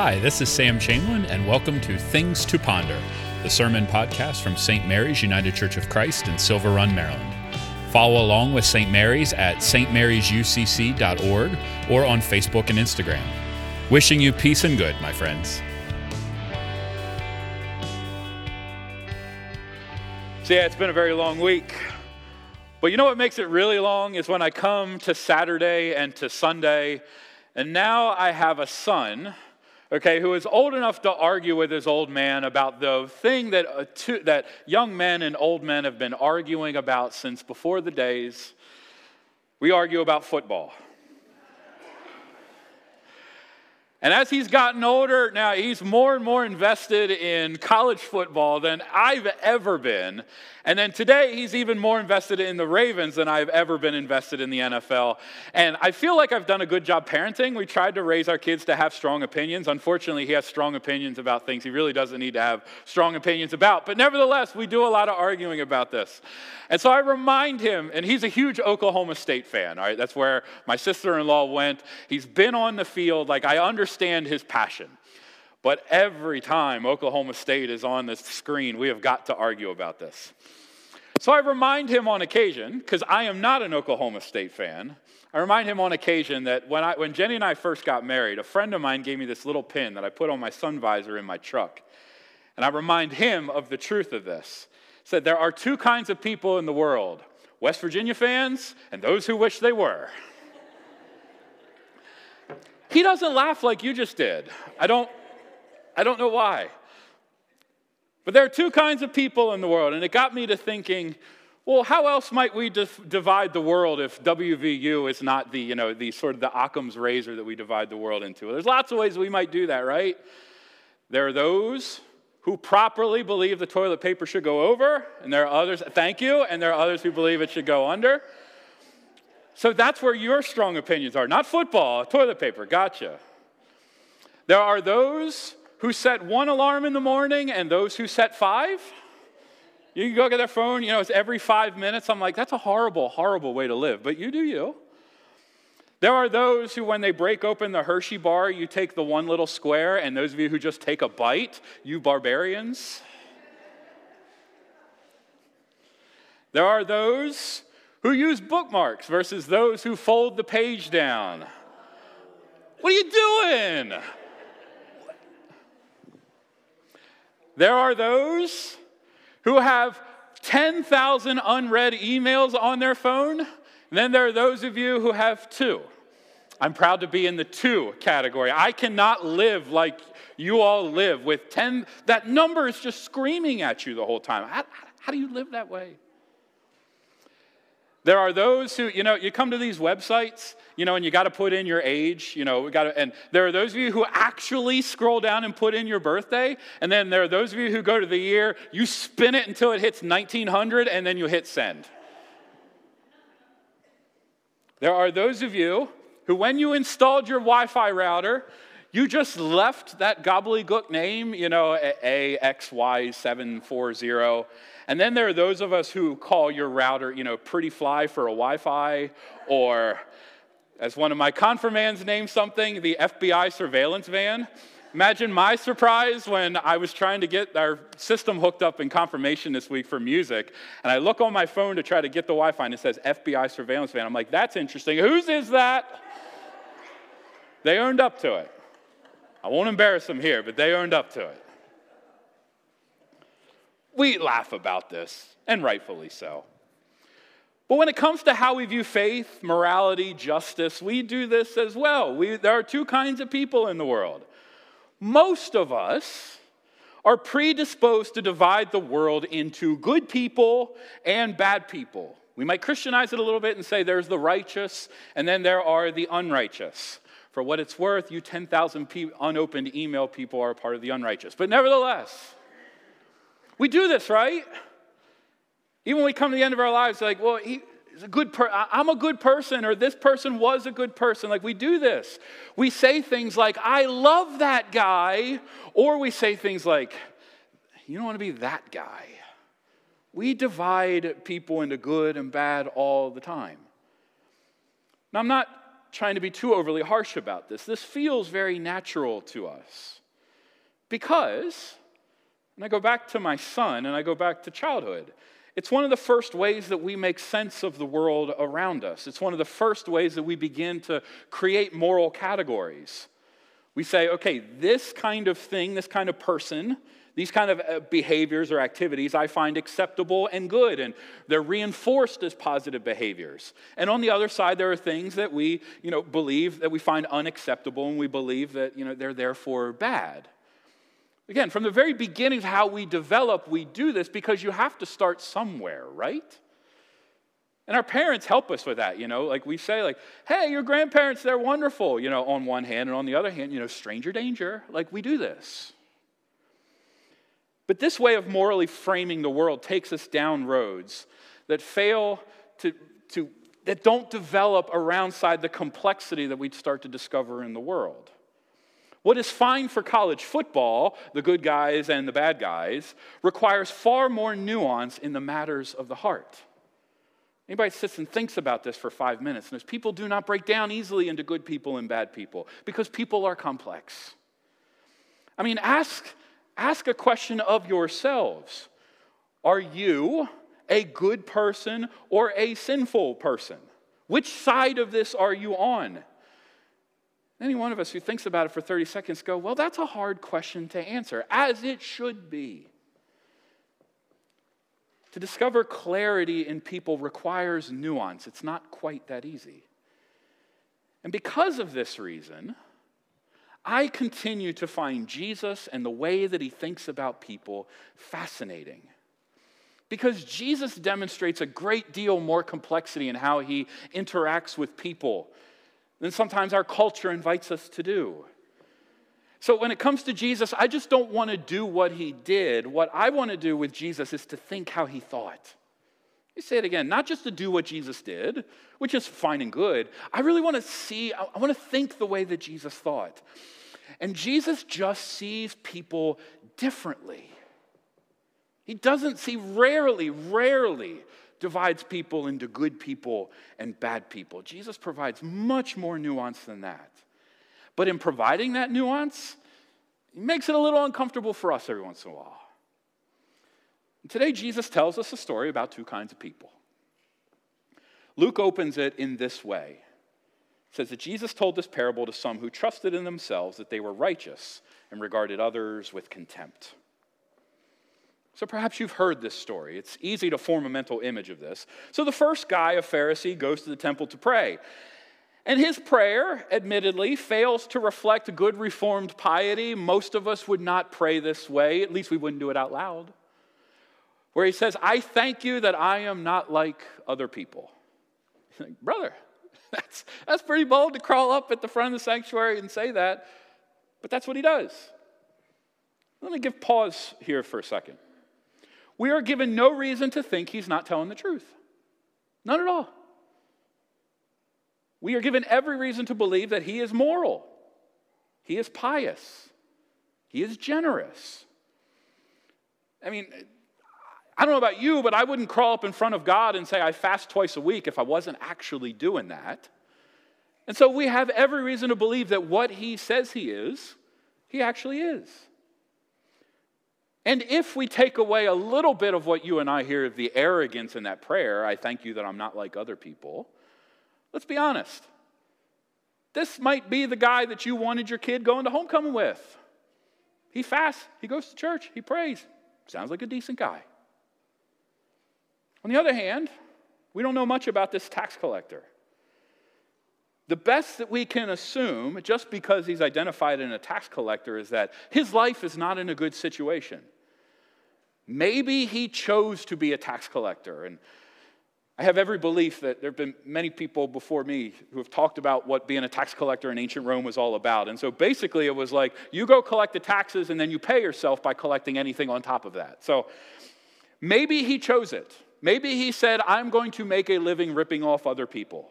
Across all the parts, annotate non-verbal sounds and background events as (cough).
Hi, this is Sam Chamberlain, and welcome to Things to Ponder, the sermon podcast from St. Mary's United Church of Christ in Silver Run, Maryland. Follow along with St. Mary's at stmarysucc.org or on Facebook and Instagram. Wishing you peace and good, my friends. So, yeah, it's been a very long week. But you know what makes it really long is when I come to Saturday and to Sunday, and now I have a son okay, who is old enough to argue with his old man about the thing that, uh, that young men and old men have been arguing about since before the days. We argue about football. And as he's gotten older, now he's more and more invested in college football than I've ever been. And then today, he's even more invested in the Ravens than I've ever been invested in the NFL. And I feel like I've done a good job parenting. We tried to raise our kids to have strong opinions. Unfortunately, he has strong opinions about things he really doesn't need to have strong opinions about. But nevertheless, we do a lot of arguing about this. And so I remind him, and he's a huge Oklahoma State fan, all right? That's where my sister in law went. He's been on the field. Like, I understand his passion. But every time Oklahoma State is on the screen, we have got to argue about this. So I remind him on occasion, because I am not an Oklahoma State fan, I remind him on occasion that when, I, when Jenny and I first got married, a friend of mine gave me this little pin that I put on my sun visor in my truck. And I remind him of the truth of this. Said there are two kinds of people in the world West Virginia fans and those who wish they were. He doesn't laugh like you just did. I don't, I don't know why. But there are two kinds of people in the world, and it got me to thinking, well, how else might we divide the world if WVU is not the, you know, the sort of the Occam's razor that we divide the world into? There's lots of ways we might do that, right? There are those who properly believe the toilet paper should go over, and there are others, thank you, and there are others who believe it should go under. So that's where your strong opinions are. Not football, toilet paper, gotcha. There are those who set one alarm in the morning and those who set five. You can go get their phone, you know, it's every five minutes. I'm like, that's a horrible, horrible way to live, but you do you. There are those who, when they break open the Hershey bar, you take the one little square, and those of you who just take a bite, you barbarians. There are those who use bookmarks versus those who fold the page down. What are you doing? There are those who have 10,000 unread emails on their phone. And then there are those of you who have two. I'm proud to be in the two category. I cannot live like you all live with 10. That number is just screaming at you the whole time. How, how do you live that way? There are those who, you know, you come to these websites you know, and you got to put in your age, you know, we got to, and there are those of you who actually scroll down and put in your birthday, and then there are those of you who go to the year, you spin it until it hits 1900, and then you hit send. There are those of you who, when you installed your Wi Fi router, you just left that gobbledygook name, you know, AXY740. And then there are those of us who call your router, you know, Pretty Fly for a Wi Fi or as one of my confirmands named something, the FBI surveillance van. Imagine my surprise when I was trying to get our system hooked up in confirmation this week for music, and I look on my phone to try to get the Wi Fi, and it says FBI surveillance van. I'm like, that's interesting. Whose is that? They earned up to it. I won't embarrass them here, but they earned up to it. We laugh about this, and rightfully so. But when it comes to how we view faith, morality, justice, we do this as well. We, there are two kinds of people in the world. Most of us are predisposed to divide the world into good people and bad people. We might Christianize it a little bit and say there's the righteous and then there are the unrighteous. For what it's worth, you 10,000 unopened email people are part of the unrighteous. But nevertheless, we do this, right? Even when we come to the end of our lives, like, well, he, a good per- I'm a good person, or this person was a good person. Like we do this. We say things like, I love that guy, or we say things like, you don't want to be that guy. We divide people into good and bad all the time. Now, I'm not trying to be too overly harsh about this. This feels very natural to us. Because, and I go back to my son and I go back to childhood, it's one of the first ways that we make sense of the world around us. It's one of the first ways that we begin to create moral categories. We say, okay, this kind of thing, this kind of person, these kind of uh, behaviors or activities I find acceptable and good, and they're reinforced as positive behaviors. And on the other side, there are things that we, you know, believe that we find unacceptable, and we believe that, you know, they're therefore bad. Again, from the very beginning of how we develop, we do this because you have to start somewhere, right? And our parents help us with that, you know, like we say, like, hey, your grandparents, they're wonderful, you know, on one hand, and on the other hand, you know, stranger danger. Like we do this. But this way of morally framing the world takes us down roads that fail to, to that don't develop around side the complexity that we'd start to discover in the world. What is fine for college football, the good guys and the bad guys, requires far more nuance in the matters of the heart. Anybody sits and thinks about this for five minutes, and people do not break down easily into good people and bad people because people are complex. I mean, ask ask a question of yourselves Are you a good person or a sinful person? Which side of this are you on? Any one of us who thinks about it for 30 seconds go, Well, that's a hard question to answer, as it should be. To discover clarity in people requires nuance. It's not quite that easy. And because of this reason, I continue to find Jesus and the way that he thinks about people fascinating. Because Jesus demonstrates a great deal more complexity in how he interacts with people than sometimes our culture invites us to do. So, when it comes to Jesus, I just don't want to do what he did. What I want to do with Jesus is to think how he thought. You say it again, not just to do what Jesus did, which is fine and good. I really want to see, I want to think the way that Jesus thought. And Jesus just sees people differently. He doesn't see, rarely, rarely divides people into good people and bad people. Jesus provides much more nuance than that. But in providing that nuance, he makes it a little uncomfortable for us every once in a while. Today, Jesus tells us a story about two kinds of people. Luke opens it in this way says that Jesus told this parable to some who trusted in themselves that they were righteous and regarded others with contempt. So perhaps you've heard this story. It's easy to form a mental image of this. So the first guy, a Pharisee, goes to the temple to pray. And his prayer, admittedly, fails to reflect good reformed piety. Most of us would not pray this way, at least we wouldn't do it out loud. Where he says, I thank you that I am not like other people. Brother, (laughs) That's, that's pretty bold to crawl up at the front of the sanctuary and say that, but that's what he does. Let me give pause here for a second. We are given no reason to think he's not telling the truth. None at all. We are given every reason to believe that he is moral, he is pious, he is generous. I mean, I don't know about you, but I wouldn't crawl up in front of God and say, I fast twice a week if I wasn't actually doing that. And so we have every reason to believe that what he says he is, he actually is. And if we take away a little bit of what you and I hear of the arrogance in that prayer, I thank you that I'm not like other people, let's be honest. This might be the guy that you wanted your kid going to homecoming with. He fasts, he goes to church, he prays. Sounds like a decent guy. On the other hand, we don't know much about this tax collector. The best that we can assume, just because he's identified in a tax collector, is that his life is not in a good situation. Maybe he chose to be a tax collector. And I have every belief that there have been many people before me who have talked about what being a tax collector in ancient Rome was all about. And so basically, it was like you go collect the taxes and then you pay yourself by collecting anything on top of that. So maybe he chose it. Maybe he said, I'm going to make a living ripping off other people.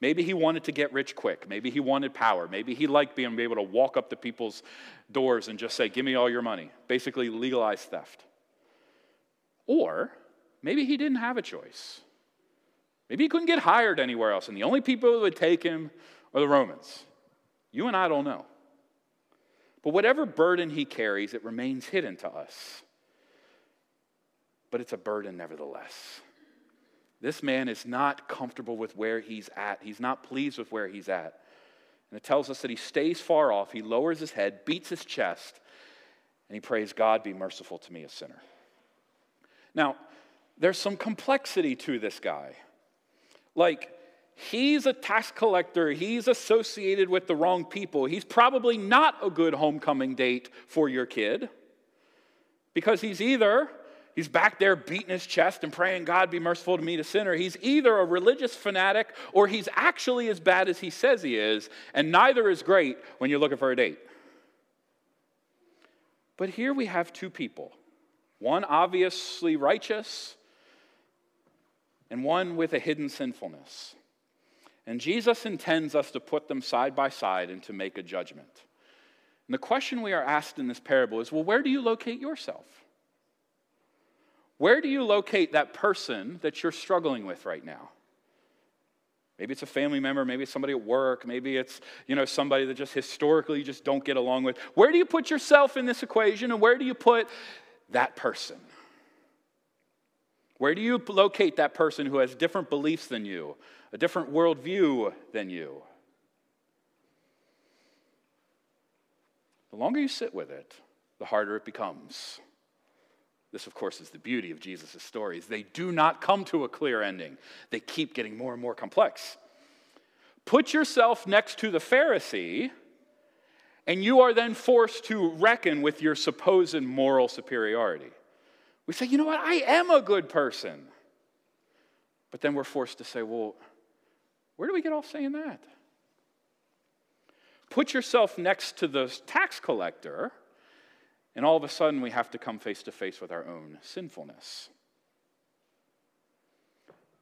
Maybe he wanted to get rich quick. Maybe he wanted power. Maybe he liked being able to walk up to people's doors and just say, Give me all your money. Basically, legalize theft. Or maybe he didn't have a choice. Maybe he couldn't get hired anywhere else, and the only people who would take him are the Romans? You and I don't know. But whatever burden he carries, it remains hidden to us. But it's a burden nevertheless. This man is not comfortable with where he's at. He's not pleased with where he's at. And it tells us that he stays far off, he lowers his head, beats his chest, and he prays, God, be merciful to me, a sinner. Now, there's some complexity to this guy. Like, he's a tax collector, he's associated with the wrong people. He's probably not a good homecoming date for your kid because he's either He's back there beating his chest and praying, God be merciful to me, the sinner. He's either a religious fanatic or he's actually as bad as he says he is, and neither is great when you're looking for a date. But here we have two people one obviously righteous, and one with a hidden sinfulness. And Jesus intends us to put them side by side and to make a judgment. And the question we are asked in this parable is well, where do you locate yourself? Where do you locate that person that you're struggling with right now? Maybe it's a family member, maybe it's somebody at work, maybe it's, you know, somebody that just historically you just don't get along with. Where do you put yourself in this equation and where do you put that person? Where do you locate that person who has different beliefs than you, a different worldview than you? The longer you sit with it, the harder it becomes. This, of course, is the beauty of Jesus' stories. They do not come to a clear ending, they keep getting more and more complex. Put yourself next to the Pharisee, and you are then forced to reckon with your supposed moral superiority. We say, you know what, I am a good person. But then we're forced to say, well, where do we get off saying that? Put yourself next to the tax collector and all of a sudden, we have to come face to face with our own sinfulness.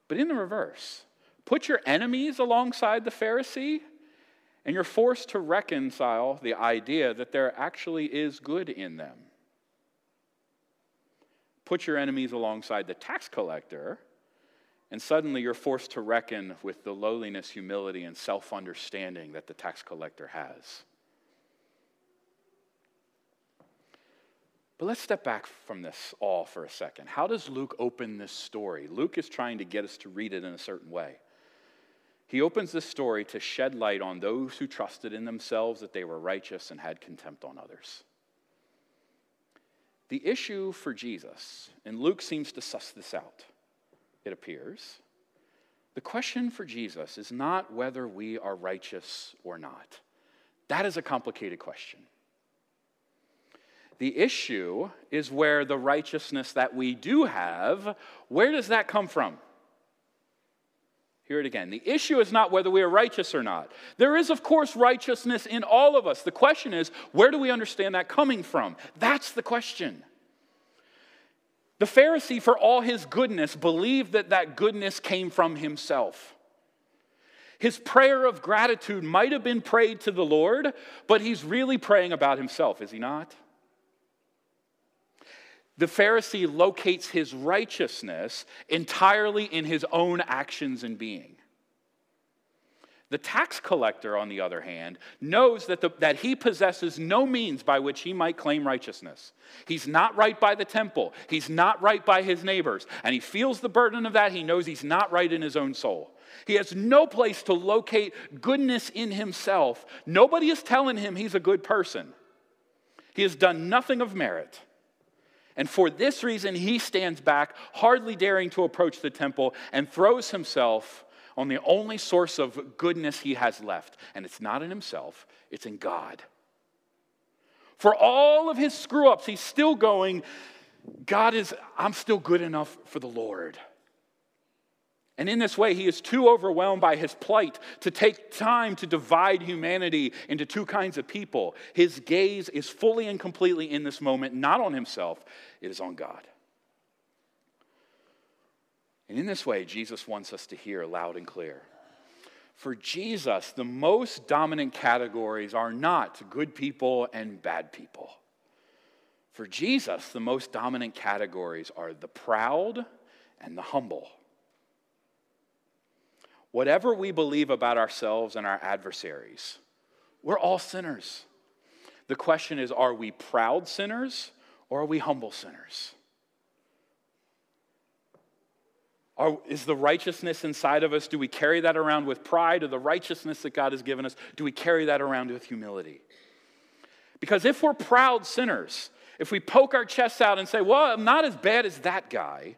But in the reverse, put your enemies alongside the Pharisee, and you're forced to reconcile the idea that there actually is good in them. Put your enemies alongside the tax collector, and suddenly you're forced to reckon with the lowliness, humility, and self understanding that the tax collector has. But let's step back from this all for a second. How does Luke open this story? Luke is trying to get us to read it in a certain way. He opens this story to shed light on those who trusted in themselves that they were righteous and had contempt on others. The issue for Jesus, and Luke seems to suss this out, it appears. The question for Jesus is not whether we are righteous or not. That is a complicated question. The issue is where the righteousness that we do have, where does that come from? Hear it again. The issue is not whether we are righteous or not. There is, of course, righteousness in all of us. The question is, where do we understand that coming from? That's the question. The Pharisee, for all his goodness, believed that that goodness came from himself. His prayer of gratitude might have been prayed to the Lord, but he's really praying about himself, is he not? The Pharisee locates his righteousness entirely in his own actions and being. The tax collector, on the other hand, knows that, the, that he possesses no means by which he might claim righteousness. He's not right by the temple, he's not right by his neighbors, and he feels the burden of that. He knows he's not right in his own soul. He has no place to locate goodness in himself. Nobody is telling him he's a good person. He has done nothing of merit. And for this reason, he stands back, hardly daring to approach the temple, and throws himself on the only source of goodness he has left. And it's not in himself, it's in God. For all of his screw ups, he's still going, God is, I'm still good enough for the Lord. And in this way, he is too overwhelmed by his plight to take time to divide humanity into two kinds of people. His gaze is fully and completely in this moment, not on himself, it is on God. And in this way, Jesus wants us to hear loud and clear. For Jesus, the most dominant categories are not good people and bad people. For Jesus, the most dominant categories are the proud and the humble. Whatever we believe about ourselves and our adversaries, we're all sinners. The question is are we proud sinners or are we humble sinners? Are, is the righteousness inside of us, do we carry that around with pride or the righteousness that God has given us, do we carry that around with humility? Because if we're proud sinners, if we poke our chests out and say, well, I'm not as bad as that guy,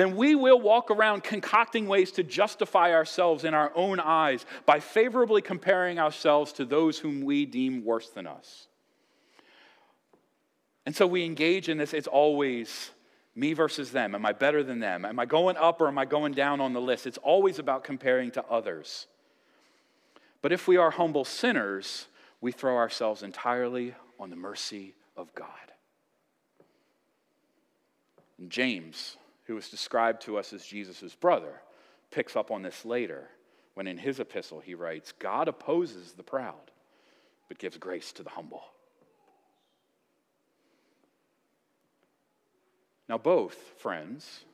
then we will walk around concocting ways to justify ourselves in our own eyes by favorably comparing ourselves to those whom we deem worse than us. And so we engage in this, it's always me versus them. Am I better than them? Am I going up or am I going down on the list? It's always about comparing to others. But if we are humble sinners, we throw ourselves entirely on the mercy of God. James, who is described to us as Jesus' brother, picks up on this later when in his epistle he writes, God opposes the proud, but gives grace to the humble. Now, both friends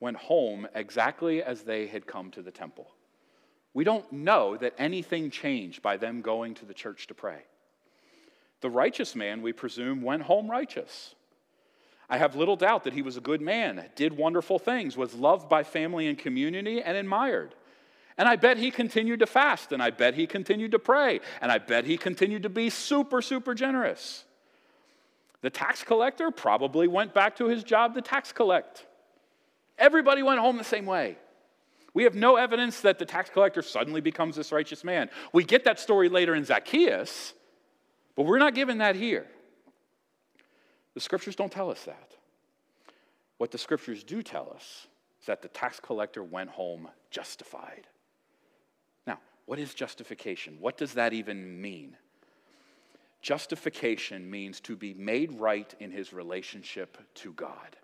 went home exactly as they had come to the temple. We don't know that anything changed by them going to the church to pray. The righteous man, we presume, went home righteous. I have little doubt that he was a good man, did wonderful things, was loved by family and community, and admired. And I bet he continued to fast, and I bet he continued to pray, and I bet he continued to be super, super generous. The tax collector probably went back to his job to tax collect. Everybody went home the same way. We have no evidence that the tax collector suddenly becomes this righteous man. We get that story later in Zacchaeus, but we're not given that here. The scriptures don't tell us that. What the scriptures do tell us is that the tax collector went home justified. Now, what is justification? What does that even mean? Justification means to be made right in his relationship to God.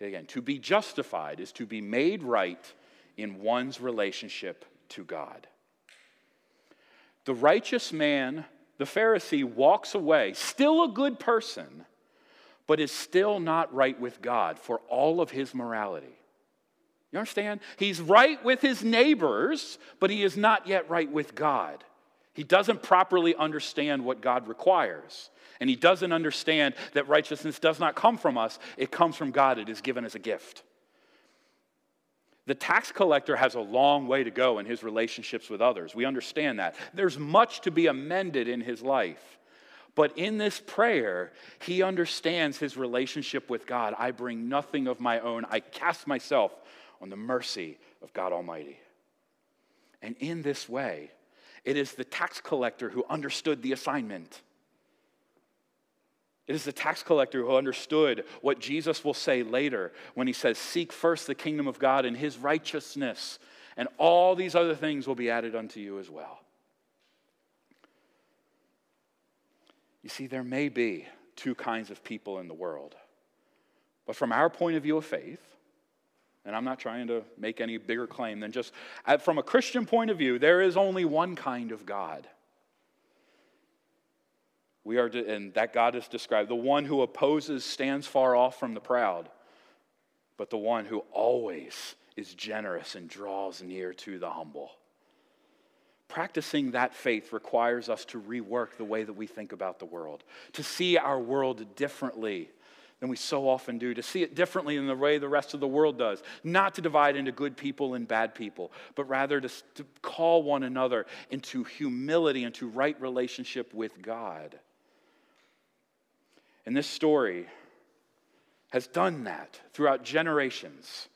Again, to be justified is to be made right in one's relationship to God. The righteous man, the Pharisee, walks away, still a good person, but is still not right with God for all of his morality. You understand? He's right with his neighbors, but he is not yet right with God. He doesn't properly understand what God requires. And he doesn't understand that righteousness does not come from us, it comes from God. It is given as a gift. The tax collector has a long way to go in his relationships with others. We understand that. There's much to be amended in his life. But in this prayer, he understands his relationship with God. I bring nothing of my own, I cast myself on the mercy of God Almighty. And in this way, it is the tax collector who understood the assignment. It is the tax collector who understood what Jesus will say later when he says, Seek first the kingdom of God and his righteousness, and all these other things will be added unto you as well. You see, there may be two kinds of people in the world, but from our point of view of faith, and I'm not trying to make any bigger claim than just from a Christian point of view, there is only one kind of God. We are, and that God is described. The one who opposes stands far off from the proud, but the one who always is generous and draws near to the humble. Practicing that faith requires us to rework the way that we think about the world, to see our world differently than we so often do, to see it differently in the way the rest of the world does, not to divide into good people and bad people, but rather to, to call one another into humility, into right relationship with God. And this story has done that throughout generations.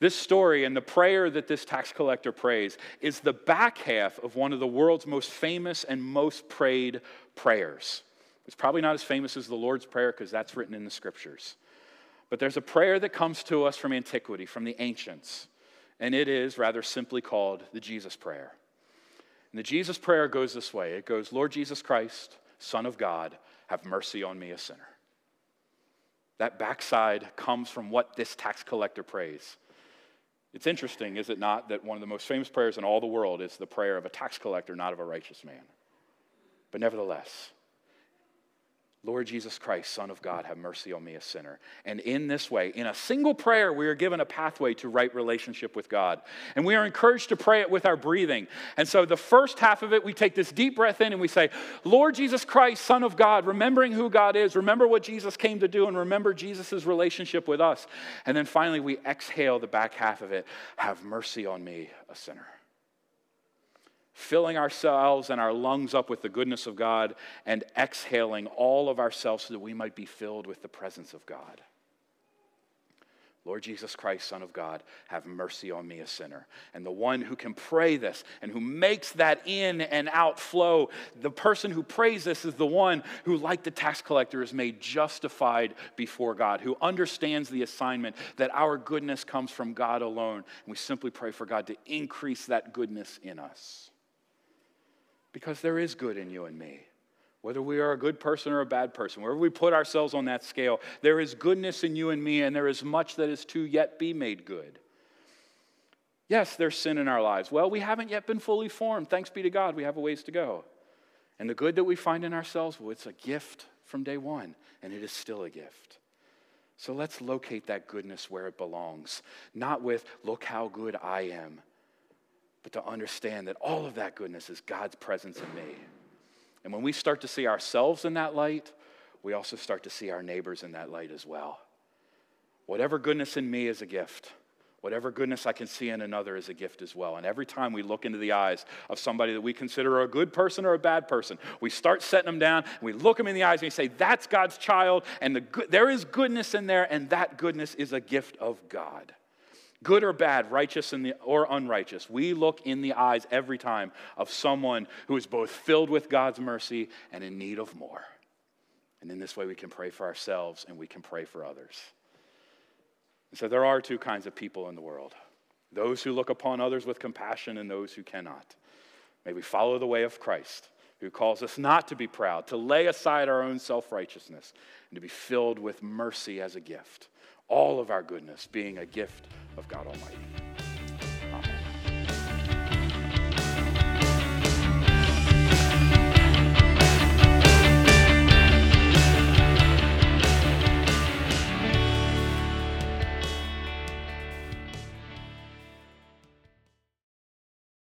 This story and the prayer that this tax collector prays is the back half of one of the world's most famous and most prayed prayers. It's probably not as famous as the Lord's Prayer because that's written in the scriptures. But there's a prayer that comes to us from antiquity, from the ancients, and it is rather simply called the Jesus Prayer. And the Jesus Prayer goes this way it goes, Lord Jesus Christ, Son of God, have mercy on me, a sinner. That backside comes from what this tax collector prays. It's interesting, is it not, that one of the most famous prayers in all the world is the prayer of a tax collector, not of a righteous man. But nevertheless, Lord Jesus Christ, Son of God, have mercy on me, a sinner. And in this way, in a single prayer, we are given a pathway to right relationship with God. And we are encouraged to pray it with our breathing. And so, the first half of it, we take this deep breath in and we say, Lord Jesus Christ, Son of God, remembering who God is, remember what Jesus came to do, and remember Jesus' relationship with us. And then finally, we exhale the back half of it, have mercy on me, a sinner filling ourselves and our lungs up with the goodness of God and exhaling all of ourselves so that we might be filled with the presence of God. Lord Jesus Christ, Son of God, have mercy on me, a sinner. And the one who can pray this and who makes that in and out flow, the person who prays this is the one who, like the tax collector, is made justified before God, who understands the assignment that our goodness comes from God alone. And we simply pray for God to increase that goodness in us because there is good in you and me. Whether we are a good person or a bad person, wherever we put ourselves on that scale, there is goodness in you and me, and there is much that is to yet be made good. Yes, there's sin in our lives. Well, we haven't yet been fully formed. Thanks be to God, we have a ways to go. And the good that we find in ourselves, well, it's a gift from day one, and it is still a gift. So let's locate that goodness where it belongs, not with, look how good I am, but to understand that all of that goodness is God's presence in me. And when we start to see ourselves in that light, we also start to see our neighbors in that light as well. Whatever goodness in me is a gift. Whatever goodness I can see in another is a gift as well. And every time we look into the eyes of somebody that we consider a good person or a bad person, we start setting them down, and we look them in the eyes and we say, That's God's child, and the good, there is goodness in there, and that goodness is a gift of God good or bad, righteous the, or unrighteous. We look in the eyes every time of someone who is both filled with God's mercy and in need of more. And in this way, we can pray for ourselves and we can pray for others. And so there are two kinds of people in the world those who look upon others with compassion and those who cannot. May we follow the way of Christ, who calls us not to be proud, to lay aside our own self righteousness, and to be filled with mercy as a gift all of our goodness being a gift of God Almighty.